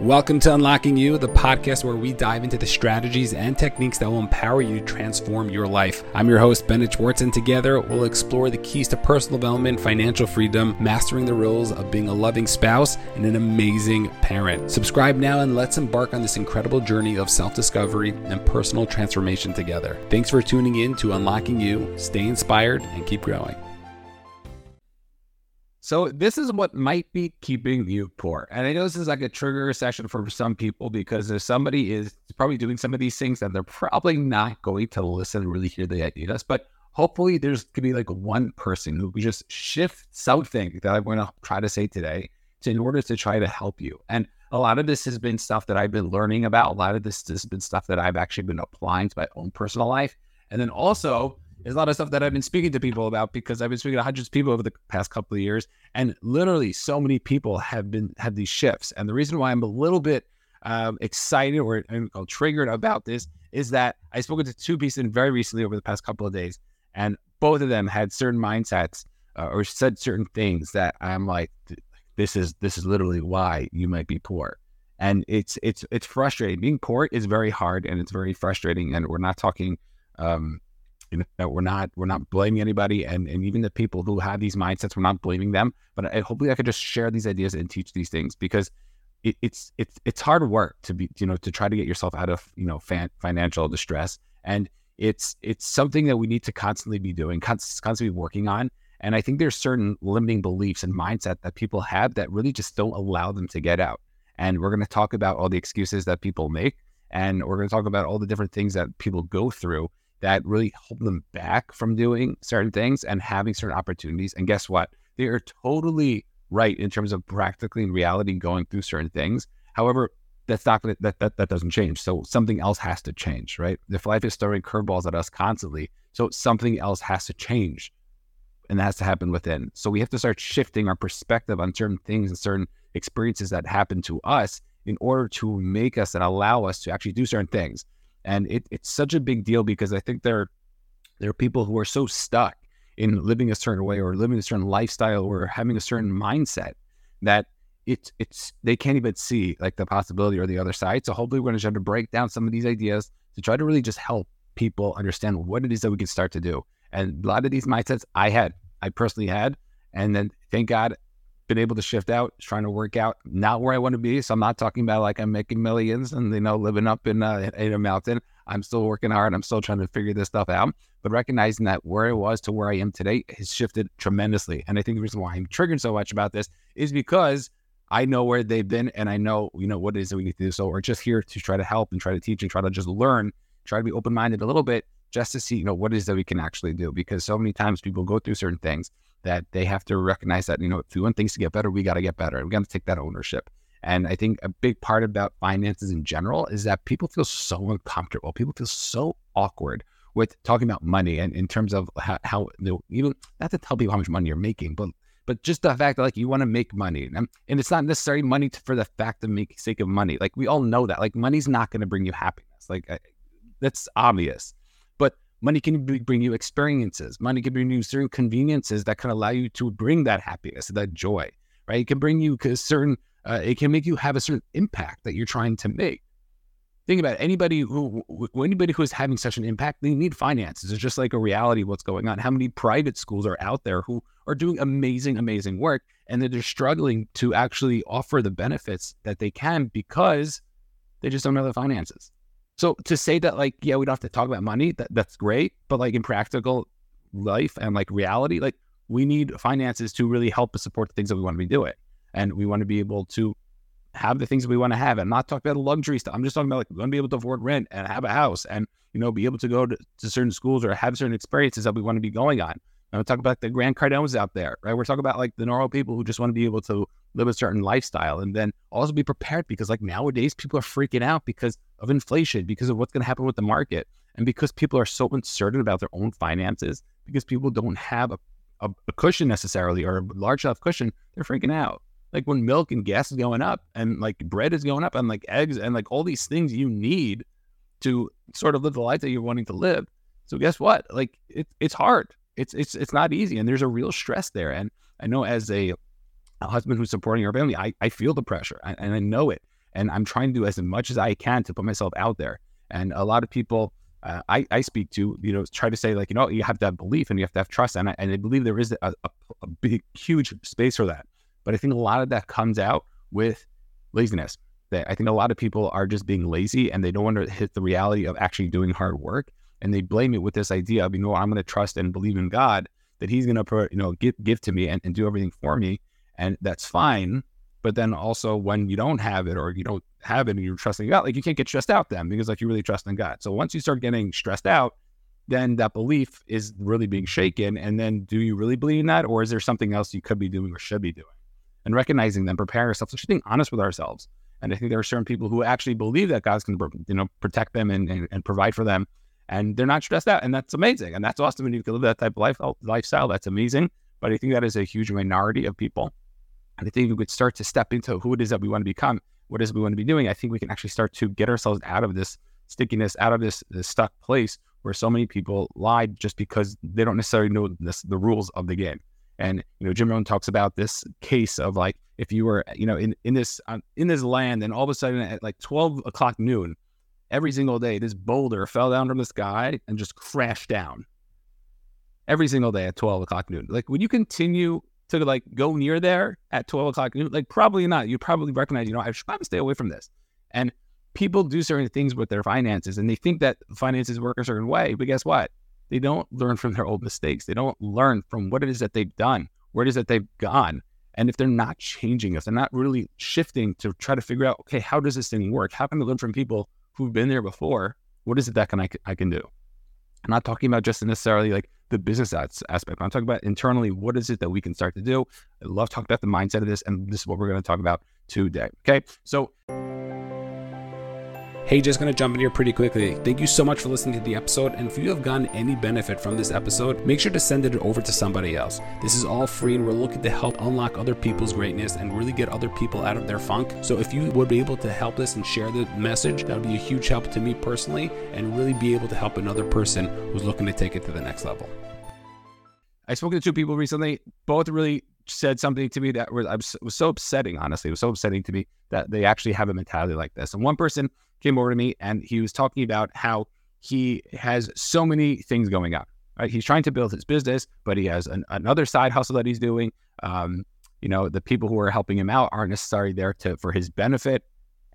Welcome to Unlocking You, the podcast where we dive into the strategies and techniques that will empower you to transform your life. I'm your host, Bennett Schwartz, and together we'll explore the keys to personal development, financial freedom, mastering the rules of being a loving spouse, and an amazing parent. Subscribe now and let's embark on this incredible journey of self discovery and personal transformation together. Thanks for tuning in to Unlocking You. Stay inspired and keep growing. So this is what might be keeping you poor. And I know this is like a trigger session for some people because if somebody is probably doing some of these things and they're probably not going to listen and really hear the ideas. But hopefully there's could be like one person who could just shift something that I'm to try to say today to, in order to try to help you. And a lot of this has been stuff that I've been learning about. A lot of this has been stuff that I've actually been applying to my own personal life. And then also there's a lot of stuff that I've been speaking to people about because I've been speaking to hundreds of people over the past couple of years, and literally so many people have been had these shifts. And the reason why I'm a little bit um, excited or called triggered about this is that I spoke to two people very recently over the past couple of days, and both of them had certain mindsets uh, or said certain things that I'm like, this is this is literally why you might be poor. And it's it's it's frustrating. Being poor is very hard and it's very frustrating. And we're not talking um, you know, we're not we're not blaming anybody, and and even the people who have these mindsets, we're not blaming them. But I, hopefully, I could just share these ideas and teach these things because it, it's it's it's hard work to be you know to try to get yourself out of you know fan, financial distress, and it's it's something that we need to constantly be doing, constantly working on. And I think there's certain limiting beliefs and mindset that people have that really just don't allow them to get out. And we're going to talk about all the excuses that people make, and we're going to talk about all the different things that people go through that really hold them back from doing certain things and having certain opportunities. And guess what? They are totally right in terms of practically in reality going through certain things. However, that's not going that, that that doesn't change. So something else has to change, right? If life is throwing curveballs at us constantly, so something else has to change, and that has to happen within. So we have to start shifting our perspective on certain things and certain experiences that happen to us in order to make us and allow us to actually do certain things. And it, it's such a big deal because I think there, there are people who are so stuck in living a certain way or living a certain lifestyle or having a certain mindset that it's it's they can't even see like the possibility or the other side. So hopefully we're going to try to break down some of these ideas to try to really just help people understand what it is that we can start to do. And a lot of these mindsets I had, I personally had, and then thank God been able to shift out, trying to work out, not where I want to be. So I'm not talking about like I'm making millions and you know living up in uh, in a mountain. I'm still working hard. I'm still trying to figure this stuff out. But recognizing that where I was to where I am today has shifted tremendously. And I think the reason why I'm triggered so much about this is because I know where they've been and I know you know what it is that we need to do. So we're just here to try to help and try to teach and try to just learn, try to be open minded a little bit, just to see you know what it is that we can actually do. Because so many times people go through certain things that they have to recognize that, you know, if we want things to get better, we got to get better. We got to take that ownership. And I think a big part about finances in general is that people feel so uncomfortable. People feel so awkward with talking about money and in terms of how, how you know, even not to tell people how much money you're making, but but just the fact that like you want to make money and, and it's not necessarily money to, for the fact of make sake of money. Like we all know that like money's not going to bring you happiness. Like I, that's obvious. Money can bring you experiences. Money can bring you certain conveniences that can allow you to bring that happiness, that joy, right? It can bring you certain, uh, it can make you have a certain impact that you're trying to make. Think about it. anybody who, anybody who is having such an impact, they need finances. It's just like a reality what's going on. How many private schools are out there who are doing amazing, amazing work, and that they're struggling to actually offer the benefits that they can because they just don't have the finances. So to say that like, yeah, we don't have to talk about money, that, that's great. But like in practical life and like reality, like we need finances to really help us support the things that we want to be doing. And we want to be able to have the things that we want to have and not talk about luxury stuff. I'm just talking about like we want to be able to afford rent and have a house and, you know, be able to go to, to certain schools or have certain experiences that we want to be going on. And we talk about the Grant Cardones out there, right? We're talking about like the normal people who just want to be able to live a certain lifestyle and then also be prepared because like nowadays people are freaking out because of inflation, because of what's going to happen with the market, and because people are so uncertain about their own finances, because people don't have a, a, a cushion necessarily or a large enough cushion, they're freaking out. Like when milk and gas is going up and like bread is going up and like eggs and like all these things you need to sort of live the life that you're wanting to live. So guess what? Like it, it's hard. It's it's it's not easy, and there's a real stress there. And I know as a a husband who's supporting our family, I, I feel the pressure and I know it. And I'm trying to do as much as I can to put myself out there. And a lot of people uh, I, I speak to, you know, try to say like, you know, you have to have belief and you have to have trust. And I, and I believe there is a, a, a big, huge space for that. But I think a lot of that comes out with laziness. That I think a lot of people are just being lazy and they don't want to hit the reality of actually doing hard work. And they blame it with this idea of, you know, I'm going to trust and believe in God that He's going to, you know, give, give to me and, and do everything for me. And that's fine. But then also when you don't have it or you don't have it and you're trusting God, like you can't get stressed out then because like you really trust in God. So once you start getting stressed out, then that belief is really being shaken. And then do you really believe in that? Or is there something else you could be doing or should be doing? And recognizing them, prepare ourselves, just being honest with ourselves. And I think there are certain people who actually believe that God's going to, you know, protect them and, and, and, provide for them. And they're not stressed out. And that's amazing. And that's awesome. And you can live that type of life, lifestyle, that's amazing. But I think that is a huge minority of people. And I think we could start to step into who it is that we want to become, what is we want to be doing. I think we can actually start to get ourselves out of this stickiness, out of this, this stuck place where so many people lie just because they don't necessarily know this, the rules of the game. And you know, Jim Rohn talks about this case of like if you were, you know, in in this uh, in this land, and all of a sudden at like twelve o'clock noon, every single day, this boulder fell down from the sky and just crashed down. Every single day at twelve o'clock noon. Like, would you continue to like go near there at 12 o'clock Like probably not. You probably recognize, you know, I should probably stay away from this. And people do certain things with their finances and they think that finances work a certain way. But guess what? They don't learn from their old mistakes. They don't learn from what it is that they've done, where it is that they've gone. And if they're not changing, if they're not really shifting to try to figure out, okay, how does this thing work? How can I learn from people who've been there before? What is it that can I, I can do? I'm not talking about just necessarily like the business aspect. I'm talking about internally, what is it that we can start to do? I love talking about the mindset of this, and this is what we're going to talk about today. Okay. So, Hey, just gonna jump in here pretty quickly. Thank you so much for listening to the episode. And if you have gotten any benefit from this episode, make sure to send it over to somebody else. This is all free, and we're looking to help unlock other people's greatness and really get other people out of their funk. So if you would be able to help us and share the message, that would be a huge help to me personally, and really be able to help another person who's looking to take it to the next level. I spoke to two people recently. Both really said something to me that was, was so upsetting. Honestly, it was so upsetting to me that they actually have a mentality like this. And one person came over to me and he was talking about how he has so many things going on. Right? He's trying to build his business, but he has an, another side hustle that he's doing. Um, you know, the people who are helping him out aren't necessarily there to for his benefit,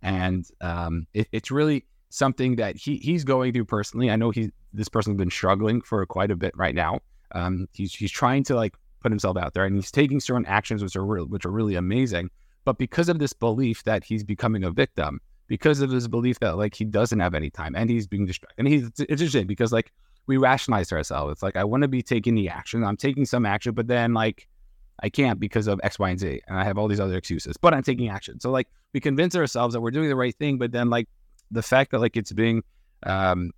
and um, it, it's really something that he he's going through personally. I know he this person's been struggling for quite a bit right now. Um, he's he's trying to like put himself out there, and he's taking certain actions which are re- which are really amazing. But because of this belief that he's becoming a victim, because of his belief that like he doesn't have any time and he's being distracted. And he's it's interesting because like we rationalize ourselves. It's like I want to be taking the action. I'm taking some action, but then like I can't because of X, Y, and Z. And I have all these other excuses. But I'm taking action. So like we convince ourselves that we're doing the right thing, but then like the fact that like it's being um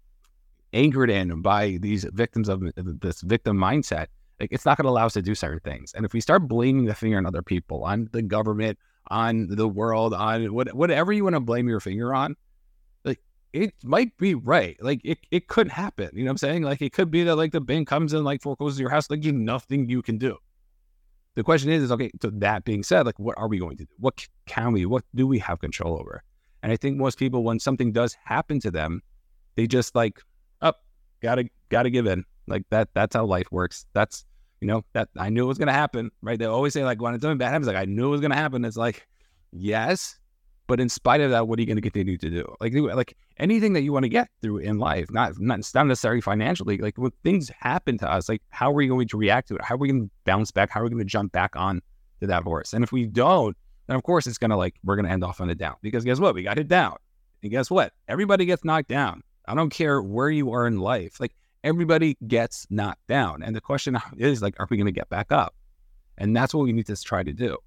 anchored in by these victims of this victim mindset, like it's not going to allow us to do certain things. And if we start blaming the finger on other people, on the government, on the world, on what, whatever you want to blame your finger on, like it might be right. Like it, it could happen. You know what I'm saying? Like it could be that like the bank comes and like forecloses your house. Like there's nothing you can do. The question is, is okay. So that being said, like what are we going to do? What can we? What do we have control over? And I think most people, when something does happen to them, they just like, up, oh, gotta gotta give in. Like that. That's how life works. That's you know, that I knew it was going to happen, right? They always say, like, when something bad happens, like, I knew it was going to happen. It's like, yes, but in spite of that, what are you going to continue to do? Like, like anything that you want to get through in life, not, not, not necessarily financially, like when things happen to us, like, how are we going to react to it? How are we going to bounce back? How are we going to jump back on to that horse? And if we don't, then of course it's going to like, we're going to end off on a down because guess what? We got hit down. And guess what? Everybody gets knocked down. I don't care where you are in life. Like, everybody gets knocked down. And the question is like, are we going to get back up? And that's what we need to try to do.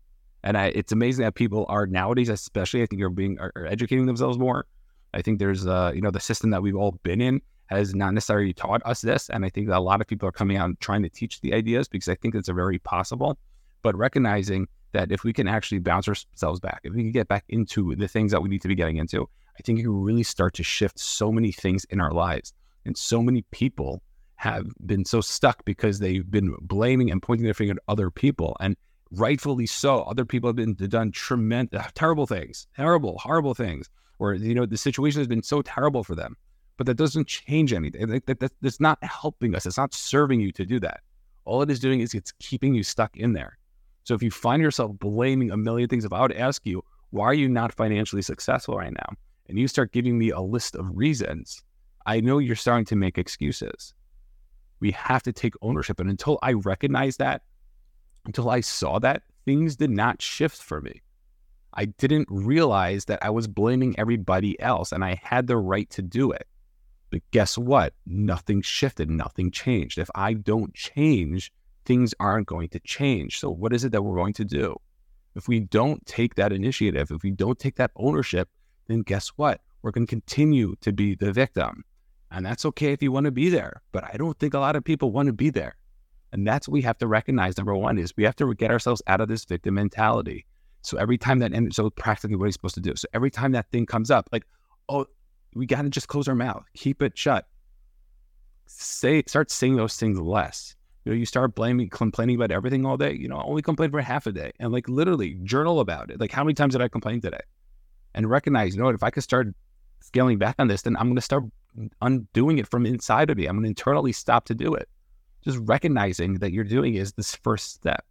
And I, it's amazing that people are nowadays, especially I think are being are, educating themselves more. I think there's uh, you know, the system that we've all been in has not necessarily taught us this. And I think that a lot of people are coming out and trying to teach the ideas because I think it's a very possible. But recognizing that if we can actually bounce ourselves back, if we can get back into the things that we need to be getting into, I think you really start to shift so many things in our lives. And so many people have been so stuck because they've been blaming and pointing their finger at other people. And rightfully so. Other people have been done tremendous, uh, terrible things, terrible, horrible things, or you know the situation has been so terrible for them. But that doesn't change anything. That, that, that, that's not helping us. It's not serving you to do that. All it is doing is it's keeping you stuck in there. So if you find yourself blaming a million things, if I would ask you, why are you not financially successful right now? And you start giving me a list of reasons, I know you're starting to make excuses. We have to take ownership. And until I recognized that, until I saw that, things did not shift for me. I didn't realize that I was blaming everybody else and I had the right to do it. But guess what? Nothing shifted, nothing changed. If I don't change, things aren't going to change. So, what is it that we're going to do? If we don't take that initiative, if we don't take that ownership, then guess what? We're going to continue to be the victim. And that's okay if you want to be there. But I don't think a lot of people want to be there. And that's what we have to recognize. Number one is we have to get ourselves out of this victim mentality. So every time that, and so practically what you supposed to do? So every time that thing comes up, like, oh, we got to just close our mouth, keep it shut. Say, start saying those things less. You know, you start blaming, complaining about everything all day. You know, only complain for half a day, and like literally journal about it. Like, how many times did I complain today? And recognize, you know what? If I could start scaling back on this, then I'm going to start undoing it from inside of me. I'm going to internally stop to do it. Just recognizing that you're doing is this first step.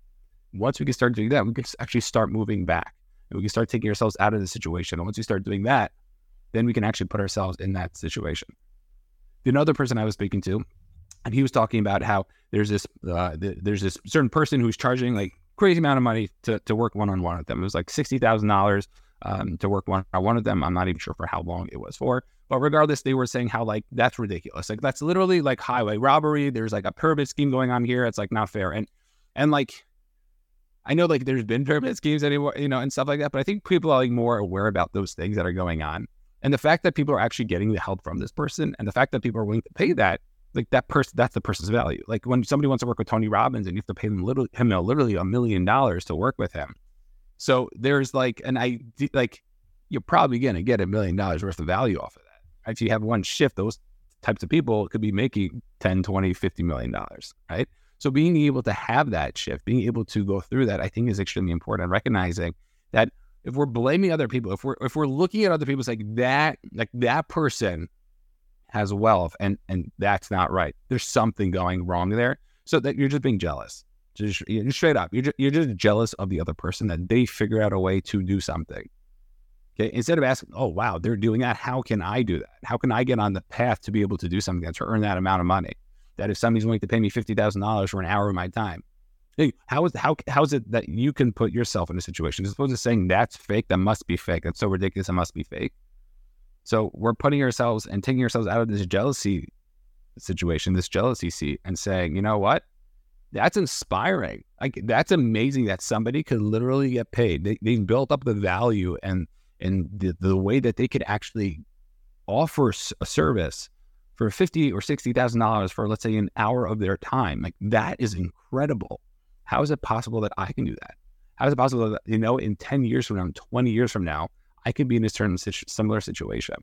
Once we can start doing that, we can actually start moving back, and we can start taking ourselves out of the situation. And once we start doing that, then we can actually put ourselves in that situation. The another person I was speaking to, and he was talking about how there's this uh, th- there's this certain person who's charging like crazy amount of money to, to work one on one with them. It was like sixty thousand um, dollars to work one on one with them. I'm not even sure for how long it was for, but regardless, they were saying how like that's ridiculous. Like that's literally like highway robbery. There's like a pyramid scheme going on here. It's like not fair. And and like I know like there's been pyramid schemes anymore, you know, and stuff like that. But I think people are like more aware about those things that are going on. And the fact that people are actually getting the help from this person and the fact that people are willing to pay that, like that person, that's the person's value. Like when somebody wants to work with Tony Robbins and you have to pay them literally, him uh, literally a million dollars to work with him. So there's like an I like you're probably going to get a million dollars worth of value off of that. If you have one shift, those types of people could be making 10, 20, 50 million dollars, right? So being able to have that shift, being able to go through that, I think is extremely important. Recognizing that if we're blaming other people, if we're if we're looking at other people, it's like that, like that person has wealth, and and that's not right. There's something going wrong there. So that you're just being jealous. Just straight up. You're just, you're just jealous of the other person that they figure out a way to do something. Okay. Instead of asking, oh wow, they're doing that. How can I do that? How can I get on the path to be able to do something to earn that amount of money? That if somebody's willing to pay me fifty thousand dollars for an hour of my time, how is how how is it that you can put yourself in a situation as opposed to saying that's fake, that must be fake, that's so ridiculous, it must be fake. So we're putting ourselves and taking ourselves out of this jealousy situation, this jealousy seat, and saying, you know what? That's inspiring. Like that's amazing that somebody could literally get paid. They they built up the value and and the, the way that they could actually offer a service for fifty or sixty thousand dollars for let's say an hour of their time. Like that is incredible. How is it possible that I can do that? How is it possible that, you know, in 10 years from now, 20 years from now, I could be in a certain similar situation?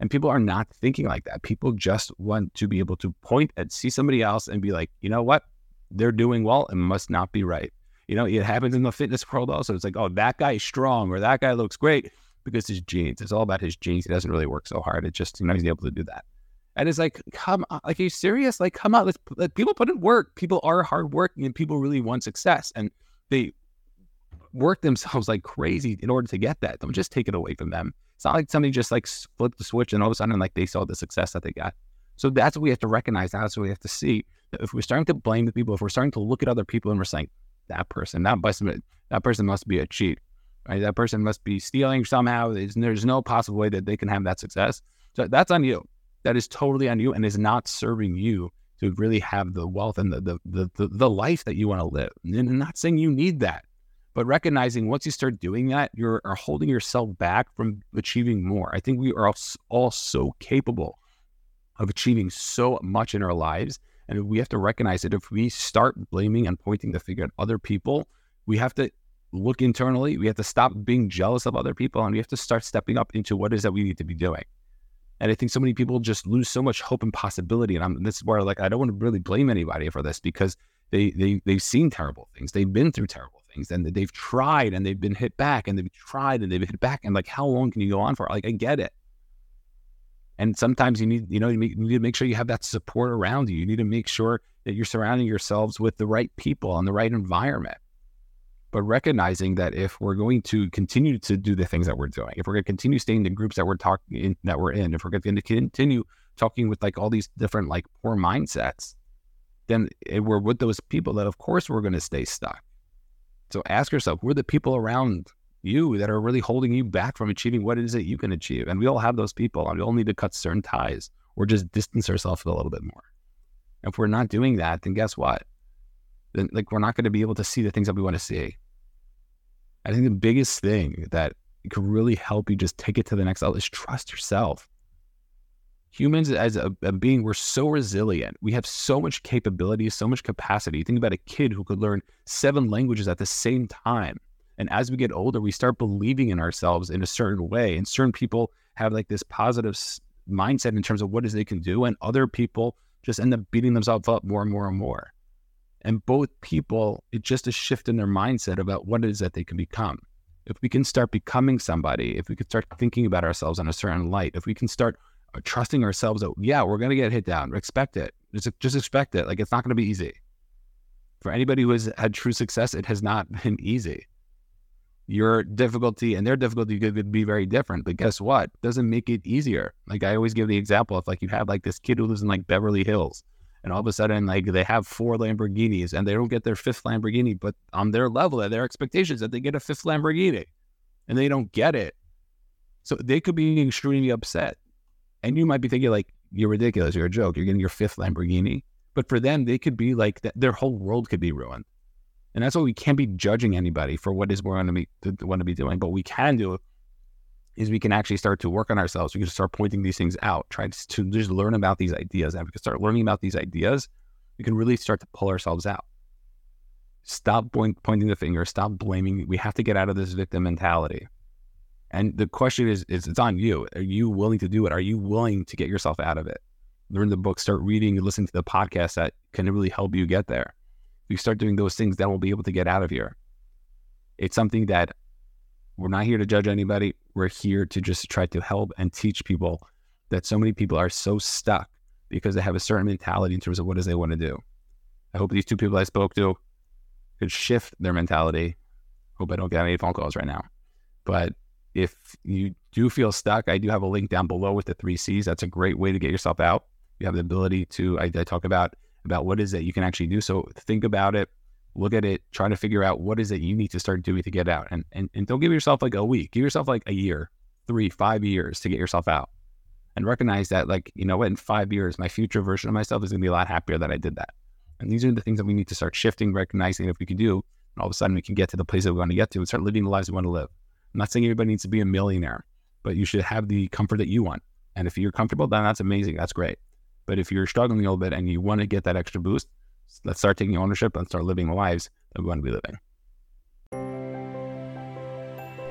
And people are not thinking like that. People just want to be able to point and see somebody else and be like, you know what? They're doing well and must not be right. You know, it happens in the fitness world also. It's like, oh, that guy is strong or that guy looks great because his genes. It's all about his genes. He doesn't really work so hard. It just, you know, he's able to do that. And it's like, come on, like, are you serious? Like, come on, let's let people put in work. People are hardworking and people really want success and they work themselves like crazy in order to get that. Don't just take it away from them. It's not like somebody just like flipped the switch and all of a sudden like they saw the success that they got. So that's what we have to recognize. That's what we have to see. If we're starting to blame the people, if we're starting to look at other people and we're saying that person, that person, that person must be a cheat, right? That person must be stealing somehow. There's, there's no possible way that they can have that success. So that's on you that is totally on you and is not serving you to really have the wealth and the the the, the, the life that you want to live. And I'm not saying you need that, but recognizing once you start doing that, you're are holding yourself back from achieving more. I think we are all, all so capable of achieving so much in our lives. And we have to recognize that if we start blaming and pointing the finger at other people, we have to look internally. We have to stop being jealous of other people and we have to start stepping up into what is that we need to be doing. And I think so many people just lose so much hope and possibility. And I'm this is where like I don't want to really blame anybody for this because they they they've seen terrible things. They've been through terrible things and they've tried and they've been hit back and they've tried and they've hit back and like how long can you go on for? Like I get it. And sometimes you need, you know, you need to make sure you have that support around you. You need to make sure that you're surrounding yourselves with the right people and the right environment. But recognizing that if we're going to continue to do the things that we're doing, if we're going to continue staying in groups that we're talking that we're in, if we're going to continue talking with like all these different like poor mindsets, then we're with those people that of course we're going to stay stuck. So ask yourself, who are the people around you that are really holding you back from achieving what it is that you can achieve? And we all have those people, and we all need to cut certain ties or just distance ourselves a little bit more. If we're not doing that, then guess what? Then like we're not going to be able to see the things that we want to see. I think the biggest thing that could really help you just take it to the next level is trust yourself. Humans as a, a, being we're so resilient. We have so much capability so much capacity. Think about a kid who could learn seven languages at the same time. And as we get older we start believing in ourselves in a certain way. And certain people have like this positive mindset in terms of what is they can do. And other people just end up beating themselves up more and more and more and both people it's just a shift in their mindset about what it is that they can become if we can start becoming somebody if we can start thinking about ourselves in a certain light if we can start uh, trusting ourselves that yeah, we're gonna get hit down. Expect it. Just just expect it. Like it's not gonna be easy. For anybody who has had true success, it has not been easy. Your difficulty and their difficulty could be very different, but guess what? Doesn't make it easier. Like I always give the example of like you have like this kid who lives in like Beverly Hills, and all of a sudden like they have four Lamborghinis and they don't get their fifth Lamborghini, but on their level, at their expectations that they get a fifth Lamborghini, and they don't get it. So they could be extremely upset. And you might be thinking like, you're ridiculous. You're a joke. You're getting your fifth Lamborghini. But for them, they could be like, their whole world could be ruined. And that's why we can't be judging anybody for what is we're going to be, want to be doing. But we can do is we can actually start to work on ourselves. We can start pointing these things out, try to just learn about these ideas. And we can start learning about these ideas, we can really start to pull ourselves out. Stop point, pointing the finger, stop blaming. We have to get out of this victim mentality. And the question is, is it's on you. Are you willing to do it? Are you willing to get yourself out of it? Learn the book, start reading, listen to the podcast that can really help you get there. If you start doing those things, then we'll be able to get out of here. It's something that we're not here to judge anybody. We're here to just try to help and teach people that so many people are so stuck because they have a certain mentality in terms of what does they want to do. I hope these two people I spoke to could shift their mentality. Hope I don't get any phone calls right now. But if you do feel stuck, I do have a link down below with the three C's. That's a great way to get yourself out. You have the ability to, I, I talk about, about what is that you can actually do. So think about it, look at it, try to figure out what is it you need to start doing to get out. And, and, and don't give yourself like a week, give yourself like a year, three, five years to get yourself out. And recognize that, like, you know what, in five years, my future version of myself is going to be a lot happier that I did that. And these are the things that we need to start shifting, recognizing if we can do, and all of a sudden we can get to the place that we want to get to and start living the lives we want to live. I'm not saying everybody needs to be a millionaire, but you should have the comfort that you want. And if you're comfortable, then that's amazing. That's great. But if you're struggling a little bit and you want to get that extra boost, let's start taking ownership and start living the lives that we want to be living.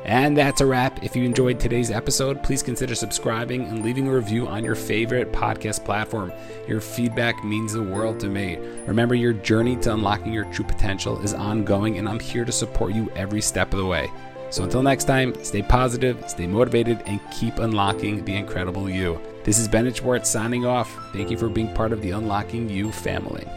And that's a wrap. If you enjoyed today's episode, please consider subscribing and leaving a review on your favorite podcast platform. Your feedback means the world to me. Remember, your journey to unlocking your true potential is ongoing, and I'm here to support you every step of the way. So until next time, stay positive, stay motivated, and keep unlocking the incredible you. This is Bennett Schwartz signing off. Thank you for being part of the Unlocking You family.